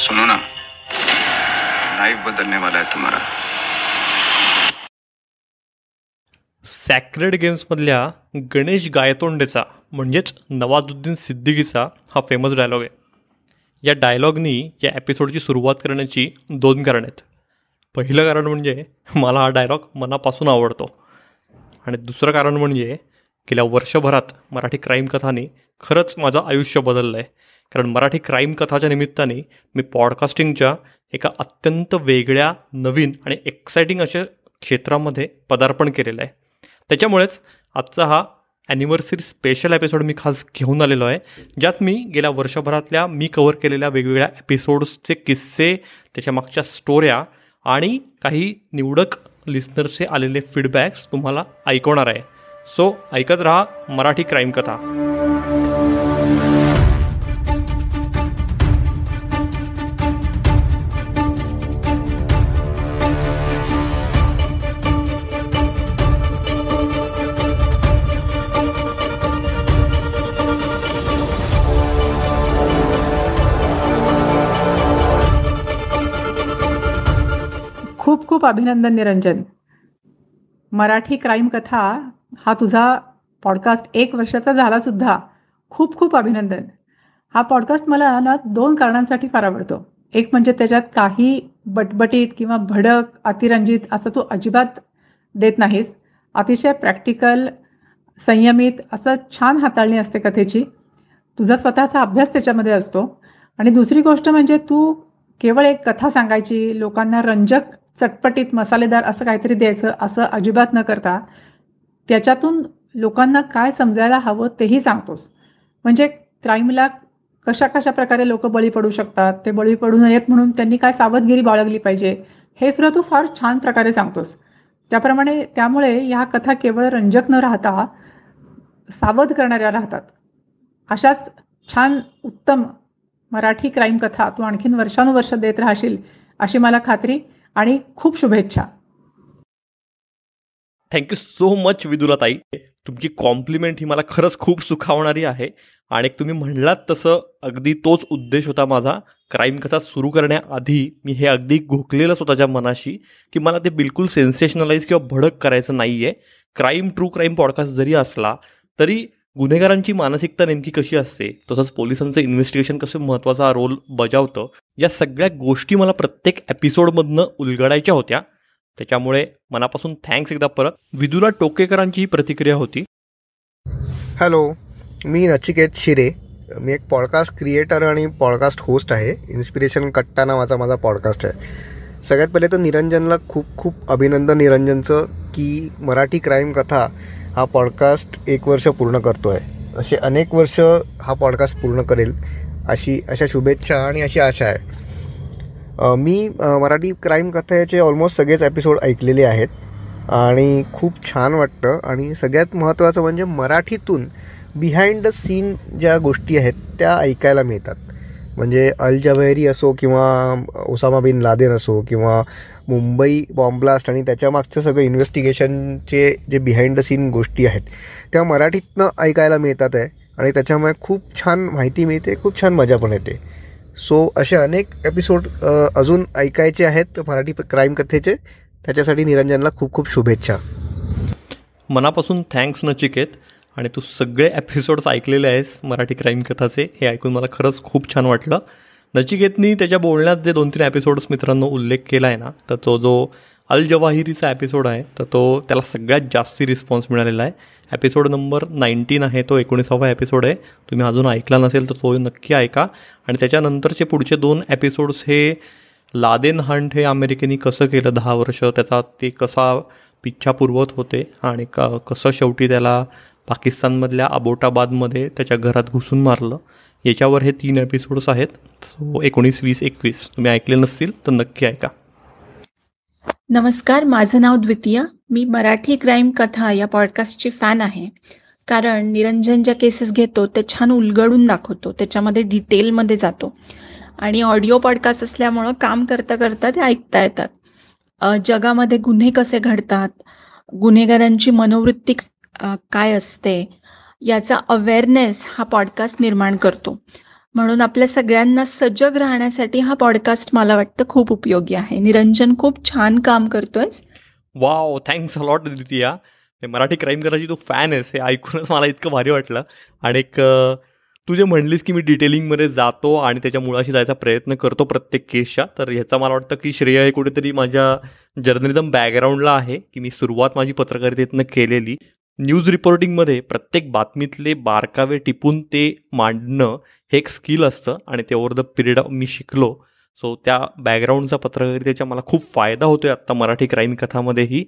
सुनो ना लाइफ बदलने वाला है तुम्हारा। सॅक्रेड गेम्समधल्या गणेश गायतोंडेचा म्हणजेच नवाजुद्दीन सिद्दीकीचा हा फेमस डायलॉग आहे. या डायलॉगनी या एपिसोडची सुरुवात करण्याची दोन कारण आहेत. पहिलं कारण म्हणजे मला हा डायलॉग मनापासून आवडतो. आणि दुसरं कारण म्हणजे गेल्या वर्षभरात मराठी क्राईम कथाने खरंच माझं आयुष्य बदललं आहे कारण मराठी क्राईम कथाच्या निमित्ताने मी पॉडकास्टिंगच्या एका अत्यंत वेगळ्या नवीन आणि एक्सायटिंग अशा क्षेत्रामध्ये पदार्पण केलेलं आहे. त्याच्यामुळेच आजचा हा ॲनिव्हर्सरी स्पेशल एपिसोड मी खास घेऊन आलेलो आहे ज्यात मी गेल्या वर्षभरातल्या मी कवर केलेल्या वेगवेगळ्या एपिसोड्सचे किस्से त्याच्या मागच्या स्टोऱ्या आणि काही निवडक लिस्नर्सचे आलेले फीडबॅक्स तुम्हाला ऐकवणार आहे. सो ऐकत रहा मराठी क्राईम कथा. खूप अभिनंदन निरंजन. मराठी क्राईम कथा हा तुझा पॉडकास्ट एक वर्षाचा झाला सुद्धा. खूप खूप अभिनंदन. हा पॉडकास्ट मला ना दोन कारणांसाठी फार आवडतो. एक म्हणजे त्याच्यात काही बटबटीत किंवा भडक अतिरंजित असं तू अजिबात देत नाहीस. अतिशय प्रॅक्टिकल संयमित असं छान हाताळणी असते कथेची. तुझा स्वतःचा अभ्यास त्याच्यामध्ये असतो. आणि दुसरी गोष्ट म्हणजे तू केवळ एक कथा सांगायची लोकांना रंजक चटपटीत मसालेदार असं काहीतरी द्यायचं असं अजिबात न करता त्याच्यातून लोकांना काय समजायला हवं तेही सांगतोस. म्हणजे क्राईमला कशा कशा प्रकारे लोक बळी पडू शकतात ते बळी पडू नयेत म्हणून त्यांनी काय सावधगिरी बाळगली पाहिजे हे सुद्धा तू फार छान प्रकारे सांगतोस. त्याप्रमाणे त्यामुळे ह्या कथा केवळ रंजक न राहता सावध करणाऱ्या राहतात. अशाच छान उत्तम मराठी क्राईम कथा तू आणखीन वर्षानुवर्ष देत राहशील अशी मला खात्री. आणि खूप शुभेच्छा. थँक्यू सो मच विदुला ताई तुमची कॉम्प्लिमेंट ही मला खरंच खूप सुखावणारी आहे. आणि तुम्ही म्हणलात तसं अगदी तोच उद्देश होता माझा. क्राईम कथा सुरू करण्याआधी मी हे अगदी घोकलेलं स्वतःच्या मनाशी की मला ते बिलकुल सेन्सेशनलाइज किंवा भडक करायचं नाही आहे क्राईम ट्रू क्राईम पॉडकास्ट जरी असला तरी गुन्हेगारांची मानसिकता नेमकी कशी असते तसंच पोलिसांचं इन्व्हेस्टिगेशन कसं महत्त्वाचा रोल बजावतं या सगळ्या गोष्टी मला प्रत्येक एपिसोडमधनं उलगडायच्या होत्या. त्याच्यामुळे मनापासून थँक्स एकदा परत. विदुला टोकेकरांची ही प्रतिक्रिया होती. हॅलो मी नचिकेत शिरे. मी एक पॉडकास्ट क्रिएटर आणि पॉडकास्ट होस्ट आहे. इन्स्पिरेशन कट्टा नावाचा माझा पॉडकास्ट आहे. सगळ्यात पहिले तर निरंजनला खूप खूप अभिनंदन. निरंजनचं की मराठी क्राईम कथा हा पॉडकास्ट एक वर्ष पूर्ण करतो आहे असे अनेक वर्ष हा पॉडकास्ट पूर्ण करेल अशी अशा शुभेच्छा आणि अशी आशा आहे. मी मराठी क्राईम कथेचे ऑलमोस्ट सगळेच एपिसोड ऐकलेले आहेत. आणि खूप छान वाटतं. आणि सगळ्यात महत्त्वाचं म्हणजे मराठीतून बिहाइंड द सीन ज्या गोष्टी आहेत त्या ऐकायला मिळतात. म्हणजे अल जवेरी असो किंवा ओसामा बिन लादेन असो किंवा मुंबई बॉम्ब्लास्ट आणि त्याच्या मागचं सगळं इन्व्हेस्टिगेशनचे जे बिहाइंड द सीन गोष्टी आहेत त्या मराठीतनं ऐकायला मिळतात आहे आणि त्याच्यामुळे खूप छान माहिती मिळते खूप छान मजा पण येते. सो असे अनेक एपिसोड अजून ऐकायचे आहेत मराठी क्राईम कथेचे. त्याच्यासाठी निरंजनला खूप खूप शुभेच्छा. मनापासून थँक्स नचिकेत. आणि तू सगळे एपिसोड्स ऐकलेले आहेस मराठी क्राईम कथाचे हे ऐकून मला खरंच खूप छान वाटलं. नचिकेतनी त्याच्या बोलण्यात जे दोन तीन एपिसोड्स मित्रांनो उल्लेख केला आहे ना तर तो जो अल जवाहिरीचा एपिसोड आहे तर तो त्याला सगळ्यात जास्ती रिस्पॉन्स मिळालेला आहे. एपिसोड नंबर नाईन्टीन आहे तो एकोणीसावा एपिसोड आहे. तुम्ही अजून ऐकला नसेल तर तो नक्की ऐका. आणि त्याच्यानंतरचे पुढचे दोन एपिसोड्स हे लादेन हंट हे अमेरिकेने कसं केलं दहा वर्ष त्याचा ते कसा पिच्छा पुरवत होते आणि क कसं शेवटी त्याला पाकिस्तानमधल्या अबोटाबादमध्ये त्याच्या घरात घुसून मारलं. याच्यावर हे तीन एपिसोड्स आहेत. सो एकोणीस वीस एकवीस. तुम्ही ऐकले नसतील तर नक्की ऐका. नमस्कार माझं नाव द्वितीय. मी मराठी क्राईम कथा या पॉडकास्टची फॅन आहे. कारण निरंजन ज्या केसेस घेतो ते छान उलगडून दाखवतो. त्याच्यामध्ये डिटेलमध्ये जातो. आणि ऑडिओ पॉडकास्ट असल्यामुळं काम करता करता ते ऐकता येतात. जगामध्ये गुन्हे कसे घडतात? गुन्हेगारांची मनोवृत्ती काय असते याचा अवेअरनेस हा पॉडकास्ट निर्माण करतो. म्हणून आपल्या सगळ्यांना सजग राहण्यासाठी हा पॉडकास्ट मला वाटतं खूप उपयोगी आहे. निरंजन खूप छान काम करतोयस. वाव थँक्स अलॉट द्वितीया मराठी क्राईम करायची तू फॅन आहेस हे ऐकूनच मला इतकं भारी वाटलं. आणि एक तू जे म्हणलीस की मी डिटेलिंगमध्ये जातो आणि त्याच्या मुळाशी जायचा प्रयत्न करतो प्रत्येक केसच्या तर ह्याचा मला वाटतं की श्रेय हे कुठेतरी माझ्या जर्नलिझम बॅकग्राऊंडला आहे की मी सुरुवात माझी पत्रकारितेतनं केलेली. न्यूज रिपोर्टिंगमध्ये प्रत्येक बातमीतले बारकावे टिपून ते मांडणं हे एक स्किल असतं आणि ते ओवर द पिरियड मी शिकलो. सो त्या बॅकग्राऊंडचा पत्रकारितेचा मला खूप फायदा होतो आहे आत्ता मराठी क्राईम कथामध्येही.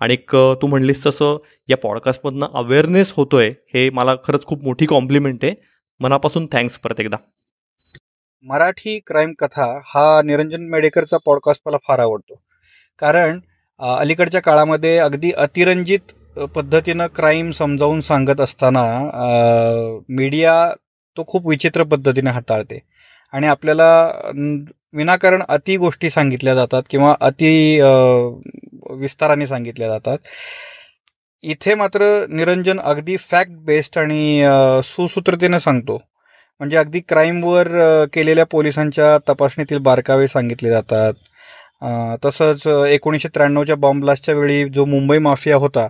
आणि एक तू म्हणलीस तसं या पॉडकास्टमधनं अवेअरनेस होतो आहे हे मला खरंच खूप मोठी कॉम्प्लिमेंट आहे. मनापासून थँक्स परत एकदा. मराठी क्राईम कथा हा निरंजन मेडेकरचा पॉडकास्ट मला फार आवडतो. कारण अलीकडच्या काळामध्ये अगदी अतिरंजित पद्धतीनं क्राईम समजावून सांगत असताना मीडिया तो खूप विचित्र पद्धतीने हाताळते. आणि आपल्याला विनाकारण अति गोष्टी सांगितल्या जातात किंवा अति विस्ताराने सांगितल्या जातात. इथे मात्र निरंजन अगदी फॅक्ट बेस्ड आणि सुसूत्रतेनं सांगतो. म्हणजे अगदी क्राईमवर केलेल्या पोलिसांच्या तपासणीतील बारकावे सांगितले जातात. तसंच एकोणीसशे त्र्याण्णवच्या बॉम्ब ब्लास्टच्या वेळी जो मुंबई माफिया होता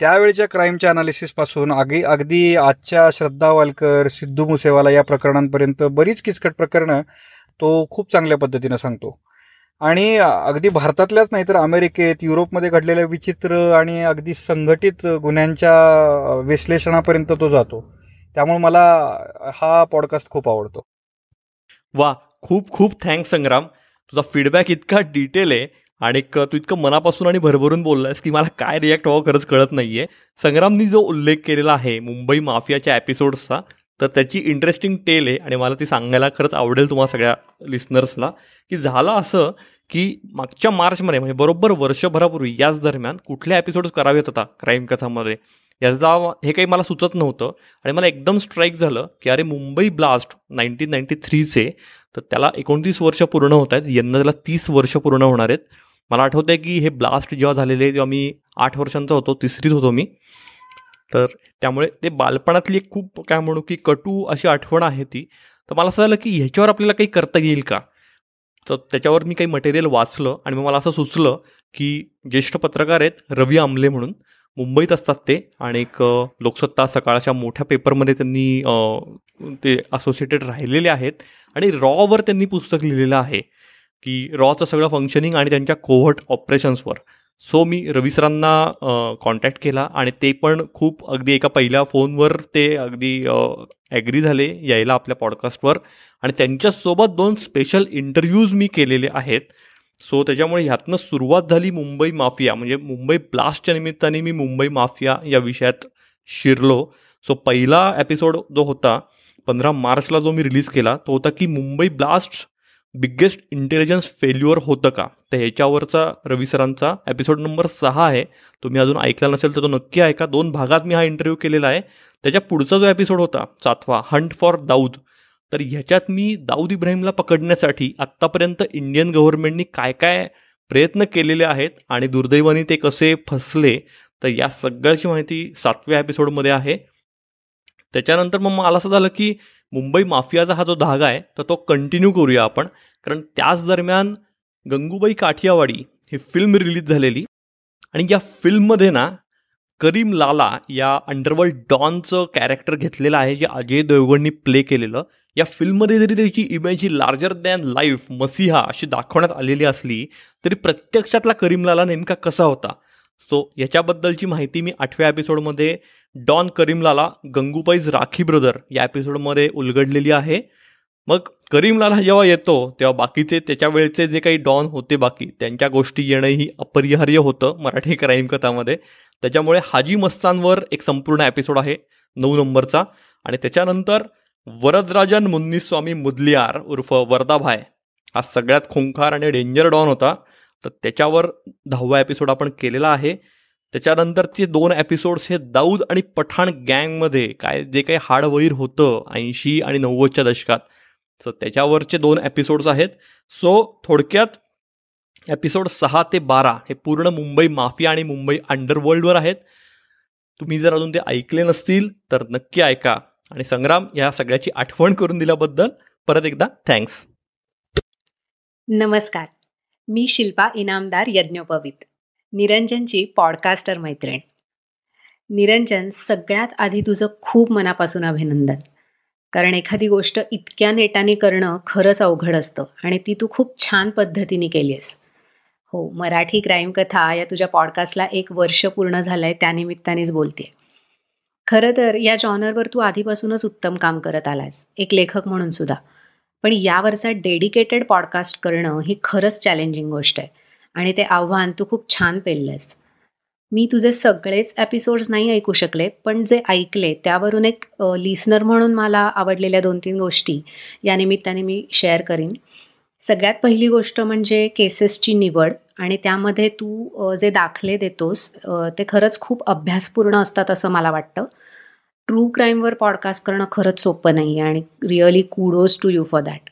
त्यावेळच्या क्राईमच्या अनालिसिसपासून अगदी अगदी आजच्या श्रद्धा वालकर सिद्धू मुसेवाला या प्रकरणांपर्यंत बरीच किचकट प्रकरणं तो खूप चांगल्या पद्धतीनं सांगतो. आणि अगदी भारतातल्याच नाही तर अमेरिकेत युरोपमध्ये घडलेल्या विचित्र आणि अगदी संघटित गुन्ह्यांच्या विश्लेषणापर्यंत तो जातो. त्यामुळे मला हा पॉडकास्ट खूप आवडतो. वा खूप खूप थँक्स संग्राम. तुझा फीडबॅक इतका डिटेल आहे. आणि तू इतकं मनापासून आणि भरभरून बोललायस की मला काय रिॲक्ट व्हावं खरंच कळत नाही आहे संग्रामनी जो उल्लेख केलेला आहे मुंबई माफियाच्या एपिसोड्सचा तर त्याची इंटरेस्टिंग टेल आहे आणि मला ती सांगायला खरंच आवडेल तुम्हाला सगळ्या लिस्नर्सला की झालं असं की मागच्या मार्चमध्ये म्हणजे बरोबर वर्षभरापूर्वी याच दरम्यान कुठल्या एपिसोड्स करावेत आता क्राईम कथामध्ये? याचा हे काही मला सुचत नव्हतं आणि मला एकदम स्ट्राईक झालं की अरे मुंबई ब्लास्ट नाईन्टीन नाईन्टी थ्रीचे तर त्याला एकोणतीस वर्ष पूर्ण होत आहेत यंदा त्याला तीस वर्ष पूर्ण होणार आहेत. मला आठवतं आहे की हे ब्लास्ट जेव्हा झालेले तेव्हा मी आठ वर्षांचा होतो तिसरीत होतो मी. तर त्यामुळे ते बालपणातली एक खूप काय म्हणू की कटू अशी आठवण आहे ती. तर मला असं झालं की ह्याच्यावर आपल्याला काही करता येईल का? तर त्याच्यावर मी काही मटेरियल वाचलं आणि मग मला असं सुचलं की ज्येष्ठ पत्रकार आहेत रवी आमले म्हणून. मुंबईत असतात ते आणि एक लोकसत्ता सकाळच्या मोठ्या पेपरमध्ये त्यांनी ते असोसिएटेड राहिलेले आहेत. आणि रॉवर त्यांनी पुस्तक लिहिलेलं आहे. की रॉचं सगळं फंक्शनिंग आणि त्यांच्या कोव्हर्ट ऑपरेशन्सवर सो मी रविसरांना कॉन्टॅक्ट केला आणि ते पण खूप अगदी एका पहिल्या फोनवर ते अगदी ॲग्री झाले यायला आपल्या पॉडकास्टवर आणि त्यांच्यासोबत दोन स्पेशल इंटरव्ह्यूज मी केलेले आहेत. सो त्याच्यामुळे ह्यातनं सुरुवात झाली मुंबई माफिया. म्हणजे मुंबई ब्लास्टच्या निमित्ताने मी मुंबई माफिया या विषयात शिरलो. सो पहिला एपिसोड जो होता पंधरा मार्चला जो मी रिलीज केला तो होता की Mumbai blast biggest intelligence failure होतं का? तर ह्याच्यावरचा रवी सरांचा एपिसोड नंबर सहा आहे. तुम्ही अजून ऐकला नसेल तर तो नक्की ऐका. दोन भागात मी हा इंटरव्ह्यू केलेला आहे. त्याच्या पुढचा जो एपिसोड होता सातवा हंट फॉर दाऊद तर ह्याच्यात मी दाऊद इब्राहिमला पकडण्यासाठी आत्तापर्यंत इंडियन गव्हर्नमेंटनी काय काय प्रयत्न केलेले आहेत आणि दुर्दैवाने ते कसे फसले तर या सगळ्याची माहिती सातव्या एपिसोडमध्ये आहे. त्याच्यानंतर मग मला असं झालं की मुंबई माफियाचा हा जो धागा आहे तर तो कंटिन्यू करूया आपण. कारण त्याच दरम्यान गंगूबाई काठियावाडी ही फिल्म रिलीज झालेली. आणि या फिल्ममध्ये ना करीम लाला या अंडरवर्ल्ड डॉनचं कॅरेक्टर घेतलेलं आहे जे अजय देवगणनी प्ले केलेलं. या फिल्ममध्ये जरी त्याची इमेज ही लार्जर दॅन लाईफ मसिहा अशी दाखवण्यात आलेली असली तरी प्रत्यक्षातला करीम लाला नेमका कसा होता? सो याच्याबद्दलची माहिती मी आठव्या एपिसोडमध्ये डॉन करीमलाला गंगूबाईज राखी ब्रदर या एपिसोडमध्ये उलगडलेली आहे. मग करीमलाला जेव्हा येतो तेव्हा बाकीचे त्याच्या वेळचे जे काही डॉन होते बाकी त्यांच्या गोष्टी येणंही अपरिहार्य होतं मराठी क्राईम कथामध्ये. त्याच्यामुळे हाजी मस्तानवर एक संपूर्ण एपिसोड आहे नऊ नंबरचा. आणि त्याच्यानंतर वरदराजन मुन्नीस्वामी मुदलियार उर्फ वरदाभाय हा सगळ्यात खुंखार आणि डेंजर डॉन होता. तर त्याच्यावर दहावा एपिसोड आपण केलेला आहे. त्याच्यानंतरचे दोन एपिसोड्स हे दाऊद आणि पठाण गँगमध्ये काय जे काही हाडवैर होतं ऐंशी आणि नव्वदच्या दशकात. सो त्याच्यावरचे दोन एपिसोड्स आहेत. सो थोडक्यात एपिसोड सहा ते बारा हे पूर्ण मुंबई माफिया आणि मुंबई अंडरवर्ल्डवर आहेत. तुम्ही जर अजून ते ऐकले नसतील तर नक्की ऐका. आणि संग्राम या सगळ्याची आठवण करून दिल्याबद्दल परत एकदा थँक्स नमस्कार. मी शिल्पा इनामदार यज्ञोपवित. निरंजनची पॉडकास्टर मैत्रीण. निरंजन सगळ्यात आधी तुझं खूप मनापासून अभिनंदन. कारण एखादी गोष्ट इतक्या नेटाने करणं खरंच अवघड असतं आणि ती तू खूप छान पद्धतीने केली आहेस हो मराठी क्राईम कथा या तुझ्या पॉडकास्टला एक वर्ष पूर्ण झालं आहे त्यानिमित्तानेच बोलते खरं तर या जॉनरवर तू आधीपासूनच उत्तम काम करत आलायस एक लेखक म्हणून सुद्धा. पण या वर्षात डेडिकेटेड पॉडकास्ट करणं ही खरंच चॅलेंजिंग गोष्ट आहे. आणि ते आव्हान तू खूप छान पेललंस मी तुझे सगळेच एपिसोड्स नाही ऐकू शकले पण जे ऐकले त्यावरून एक लिसनर म्हणून मला आवडलेल्या दोन तीन गोष्टी या निमित्ताने मी शेअर करीन. सगळ्यात पहिली गोष्ट म्हणजे केसेसची निवड आणि त्यामध्ये तू जे दाखले देतोस ते खरंच खूप अभ्यासपूर्ण असतात असं मला वाटतं. ट्रू क्राईमवर पॉडकास्ट करणं खरंच सोपं नाही आहे आणि really kudos to you for that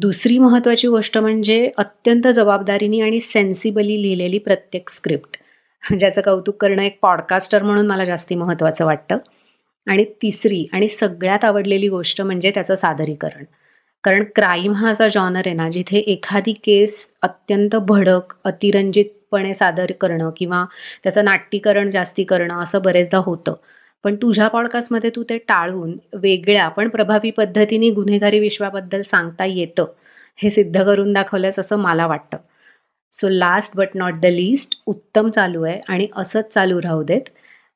दुसरी महत्त्वाची गोष्ट म्हणजे अत्यंत जबाबदारीने आणि सेन्सिबली लिहिलेली प्रत्येक स्क्रिप्ट ज्याचं कौतुक करणं एक पॉडकास्टर म्हणून मला जास्ती महत्त्वाचं वाटतं. आणि तिसरी आणि सगळ्यात आवडलेली गोष्ट म्हणजे त्याचं सादरीकरण. कारण क्राईम हा असा जॉनर आहे ना जिथे एखादी केस अत्यंत भडक अतिरंजितपणे सादर करणं किंवा त्याचं नाट्यीकरण जास्ती करणं असं बरेचदा होतं. पण तुझ्या पॉडकास्टमध्ये तू ते टाळून वेगळ्या पण प्रभावी पद्धतीने गुन्हेगारी विश्वाबद्दल सांगता येतं हे सिद्ध करून दाखवलंस असं मला वाटतं. So last but not the least उत्तम चालू आहे आणि असंच चालू राहू देत.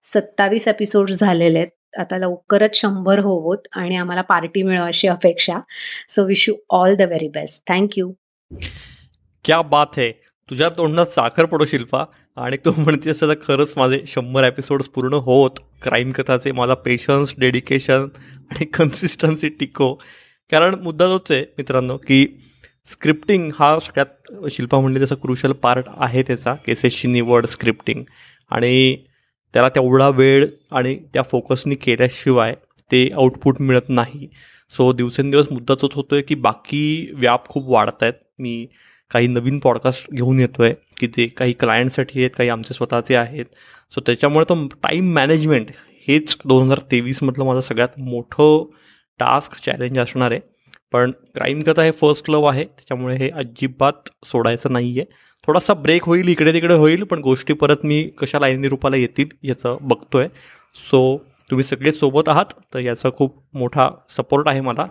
सत्तावीस एपिसोड झालेले आहेत. आता लवकरच शंभर होवोत आणि आम्हाला पार्टी मिळव अशी अपेक्षा. So wish you all the very best thank you क्या बात है. तुझ्या तोंडात साखर पडो शिल्पा. आणि तू म्हणते असं खरंच माझे शंभर एपिसोड्स पूर्ण होत. क्राईम कथाचे मला पेशन्स डेडिकेशन आणि कन्सिस्टन्सी टिको. कारण मुद्दा तोच आहे मित्रांनो की स्क्रिप्टिंग हा सगळ्यात शिल्पा म्हणली त्याचा क्रुशल पार्ट आहे त्याचा केसेसची निवड स्क्रिप्टिंग आणि त्याला तेवढा वेळ आणि त्या फोकसनी केल्याशिवाय ते आउटपुट मिळत नाही. सो दिवसेंदिवस मुद्दा तोच होतो आहे की बाकी व्याप खूप वाढत आहेत मी काही नवीन पॉडकास्ट घेऊन येतो आहे की ते काही क्लायंटसाठी आहेत काही आमचे स्वतःचे आहेत. सो त्याच्यामुळे तो टाईम मॅनेजमेंट हेच दोन हजार तेवीसमधलं माझं सगळ्यात मोठं टास्क चॅलेंज असणार आहे. पण क्राईम कथा हे फर्स्ट लव आहे त्याच्यामुळे हे अजिबात सोडायचं नाही आहे थोडासा ब्रेक होईल इकडे तिकडे होईल पण गोष्टी परत मी कशा लाईनी रूपाला येतील याचं बघतो आहे सो तुम्ही सगळे सोबत आहात तर याचा खूप मोठा सपोर्ट आहे मला.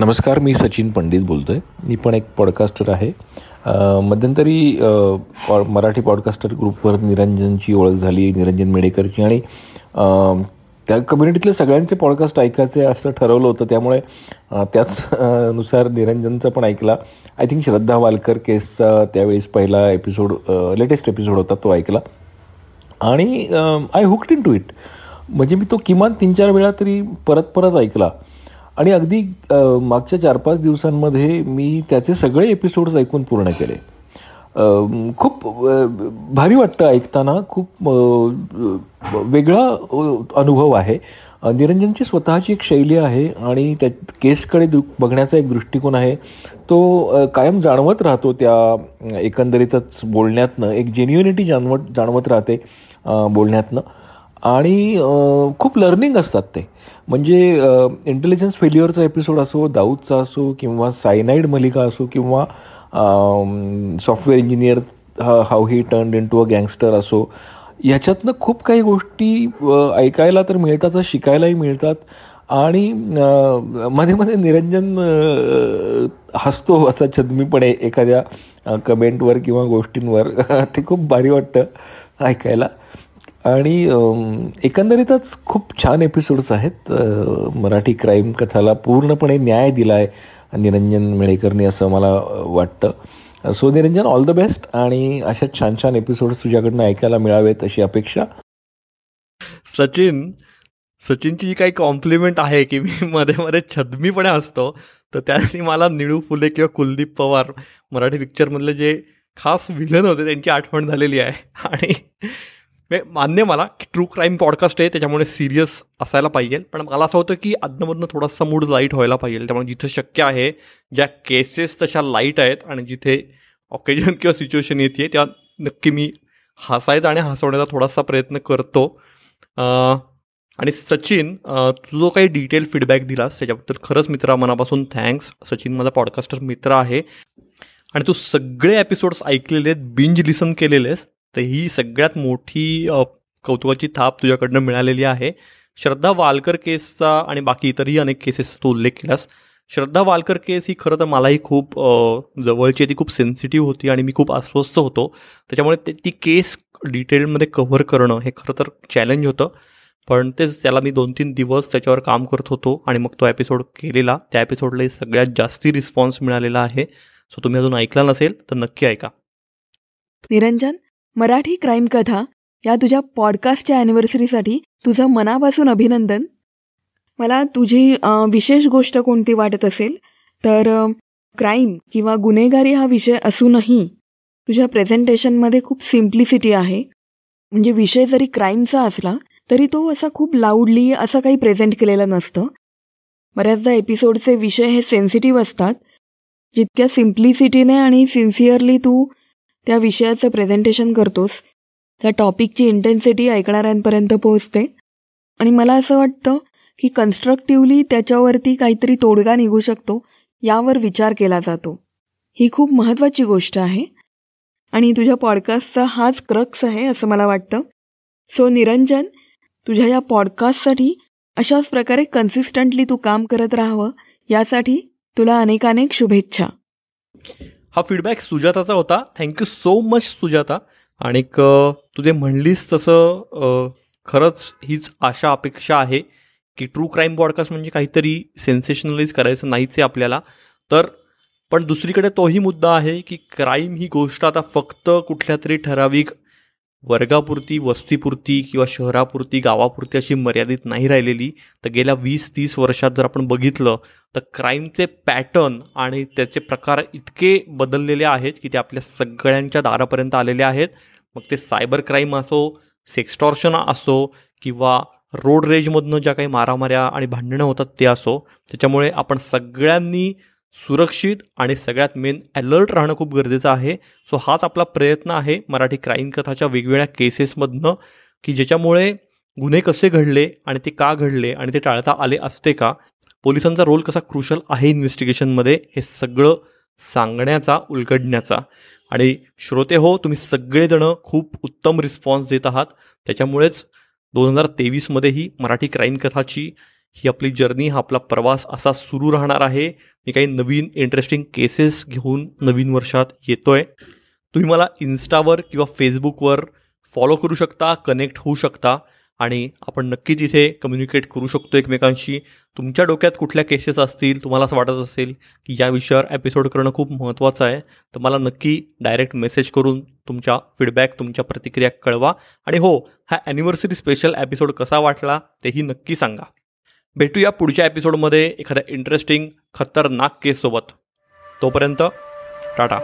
नमस्कार मी सचिन पंडित बोलतो आहे मी पण एक पॉडकास्टर आहे. मध्यंतरी पॉ मराठी पॉडकास्टर ग्रुपवर निरंजनची ओळख झाली निरंजन मेडेकरची. आणि त्या कम्युनिटीतले सगळ्यांचे पॉडकास्ट ऐकायचे असं ठरवलं होतं. त्यामुळे त्याच नुसार निरंजनचा पण ऐकला. आय थिंक श्रद्धा वालकर केसचा त्यावेळेस पहिला एपिसोड लेटेस्ट एपिसोड होता तो ऐकला. आणि I hooked in to it म्हणजे मी तो किमान तीन चार वेळा तरी परत परत ऐकला. आणि अगदी मागच्या चार पाच दिवसांमध्ये मी त्याचे सगळे एपिसोड्स ऐकून पूर्ण केले. खूप भारी वाटतं ऐकताना. खूप वेगळा अनुभव आहे. निरंजनची स्वतःची एक शैली आहे आणि त्या केसकडे दु बघण्याचा एक दृष्टिकोन आहे. तो कायम जाणवत राहतो त्या एकंदरीतच बोलण्यातनं. एक जेन्युनिटी जाणवत जाणवत राहते बोलण्यातनं. आणि खूप लर्निंग असतात ते. म्हणजे इंटेलिजन्स फेल्युअरचा एपिसोड असो दाऊदचा असो किंवा सायनाईड मलिका असो किंवा software engineer how he turn into a gangster असो ह्याच्यातनं खूप काही गोष्टी ऐकायला तर मिळतात शिकायलाही मिळतात. आणि मध्ये मध्ये निरंजन हसतो असा छदमीपणे एखाद्या कमेंटवर किंवा गोष्टींवर. ते खूप भारी वाटतं ऐकायला. आणि एकंदरीतच खूप छान एपिसोड्स आहेत. मराठी क्राईम कथाला पूर्णपणे न्याय दिला आहे निरंजन मेळेकरनी असं मला वाटतं. So Niranjan all the best आणि अशा छान छान एपिसोड्स तुझ्याकडनं ऐकायला मिळावेत अशी अपेक्षा. सचिन सचिनची जी काही कॉम्प्लिमेंट आहे की मी मध्ये मध्ये छदमीपणे असतो तर त्यांनी मला निळू फुले किंवा कुलदीप पवार मराठी पिक्चरमधले जे खास विलन होते त्यांची आठवण झालेली आहे. आणि मान्य मला की ट्रू क्राईम पॉडकास्ट आहे त्याच्यामुळे सिरियस असायला पाहिजे. पण मला असं होतं की अदनमधनं थोडासा मूड लाइट व्हायला पाहिजे. त्यामुळे जिथं शक्य आहे ज्या केसेस तशा लाइट आहेत आणि जिथे ऑकेजन किंवा सिच्युएशन येते त्या नक्की मी हसायचा आणि हसवण्याचा थोडासा प्रयत्न करतो. आणि सचिन तू जो काही डिटेल फीडबॅक दिलास त्याच्याबद्दल खरंच मित्रा मनापासून थँक्स सचिन माझा पॉडकास्टर मित्र आहे. आणि तू सगळे एपिसोड्स ऐकलेले आहेत बिंज लिसन केलेले आहेस तर ही सगळ्यात मोठी कौतुकाची थाप तुझ्याकडनं मिळालेली आहे. श्रद्धा वालकर केसचा आणि बाकी इतरही अनेक केसेसचा तू उल्लेख केलास. श्रद्धा वालकर केस ही खरं तर मलाही खूप जवळची ती खूप सेन्सिटिव्ह होती आणि मी खूप अस्वस्थ होतो. त्याच्यामुळे ते ती केस डिटेलमध्ये कव्हर करणं हे खरं तर चॅलेंज होतं. पण तेच त्याला मी दोन तीन दिवस त्याच्यावर काम करत होतो आणि मग तो एपिसोड केलेला. त्या एपिसोडला सगळ्यात जास्ती रिस्पॉन्स मिळालेला आहे. सो तुम्ही अजून ऐकला नसेल तर नक्की ऐका. निरंजन मराठी क्राईम कथा या तुझ्या पॉडकास्टच्या ॲनिव्हर्सरीसाठी तुझं मनापासून अभिनंदन. मला तुझी विशेष गोष्ट कोणती वाटत असेल तर क्राईम किंवा गुन्हेगारी हा विषय असूनही तुझ्या प्रेझेंटेशनमध्ये खूप सिम्प्लिसिटी आहे. म्हणजे विषय जरी क्राईमचा असला तरी तो असा खूप लाऊडली असं काही प्रेझेंट केलेलं नसतं. बऱ्याचदा एपिसोडचे विषय हे सेन्सिटिव्ह असतात. जितक्या सिम्प्लिसिटीने आणि सिन्सिअरली तू त्या विषयाचं प्रेझेंटेशन करतोस. त्या टॉपिकची इंटेन्सिटी ऐकणाऱ्यांपर्यंत पोहोचते. आणि मला असं वाटतं की कन्स्ट्रक्टिव्हली त्याच्यावरती काहीतरी तोडगा निघू शकतो यावर विचार केला जातो. ही खूप महत्त्वाची गोष्ट आहे. आणि तुझ्या पॉडकास्टचा हाच क्रक्स आहे असं मला वाटतं. सो निरंजन तुझ्या या पॉडकास्टसाठी अशाच प्रकारे कन्सिस्टंटली तू काम करत राहावं यासाठी तुला अनेकानेक शुभेच्छा. हा फीडबॅक सुजाताचा होता. Thank you so much Sujata. आणि तू जे म्हणलीस तसं खरंच हीच आशा अपेक्षा आहे की ट्रू क्राईम पॉडकास्ट म्हणजे काहीतरी सेन्सेशनलाइज करायचं नाहीच आहे आपल्याला. तर पण दुसरीकडे तोही मुद्दा आहे की क्राईम ही गोष्ट आता फक्त कुठल्या तरी ठराविक वर्गापुरती वस्तीपुरती किंवा शहरापुरती गावापुरती अशी मर्यादित नाही राहिलेली. तर गेल्या वीस तीस वर्षात जर आपण बघितलं तर क्राईमचे पॅटर्न आणि त्याचे प्रकार इतके बदललेले आहेत की ते आपल्या सगळ्यांच्या दारापर्यंत आलेले आहेत. मग ते सायबर क्राईम असो सेक्स्टॉर्शन असो किंवा रोड रेजमधनं ज्या काही मारामाऱ्या आणि भांडणं होतात ते असो. त्याच्यामुळे आपण सगळ्यांनी सुरक्षित आणि सगळ्यात मेन अलर्ट राहणं खूप गरजेचं आहे. सो हाच आपला प्रयत्न आहे मराठी क्राईम कथाच्या वेगवेगळ्या केसेसमधनं की ज्याच्यामुळे गुन्हे कसे घडले आणि ते का घडले आणि ते टाळता आले असते का? पोलिसांचा रोल कसा क्रुशल आहे इन्व्हेस्टिगेशनमध्ये हे सगळं सांगण्याचा उलगडण्याचा. आणि श्रोते हो तुम्ही सगळेजणं खूप उत्तम रिस्पॉन्स देत आहात. त्याच्यामुळेच दोन हजार तेवीसमध्येही मराठी क्राईम कथाची ही आपली जर्नी हा आपला प्रवास असा सुरू राहणार आहे. मी काही नवीन इंटरेस्टिंग केसेस घेऊन नवीन वर्षात येतोय. तुम्ही मला इन्स्टावर किंवा फेसबुकवर फॉलो करू शकता कनेक्ट होऊ शकता आणि आपण नक्की तिथे कम्युनिकेट करू शकतो एकमेकांशी. तुमच्या डोक्यात कुठल्या केसेस असतील तुम्हाला असं वाटत असेल की या विषयावर एपिसोड करणं खूप महत्त्वाचं आहे तर मला नक्की डायरेक्ट मेसेज करून तुमच्या फीडबॅक तुमच्या प्रतिक्रिया कळवा. आणि हो हा ॲनिव्हर्सरी स्पेशल एपिसोड कसा वाटला तेही नक्की सांगा. भेटूया पुढच्या एपिसोडमध्ये एखाद्या इंटरेस्टिंग खतरनाक केससोबत तोपर्यंत टाटा.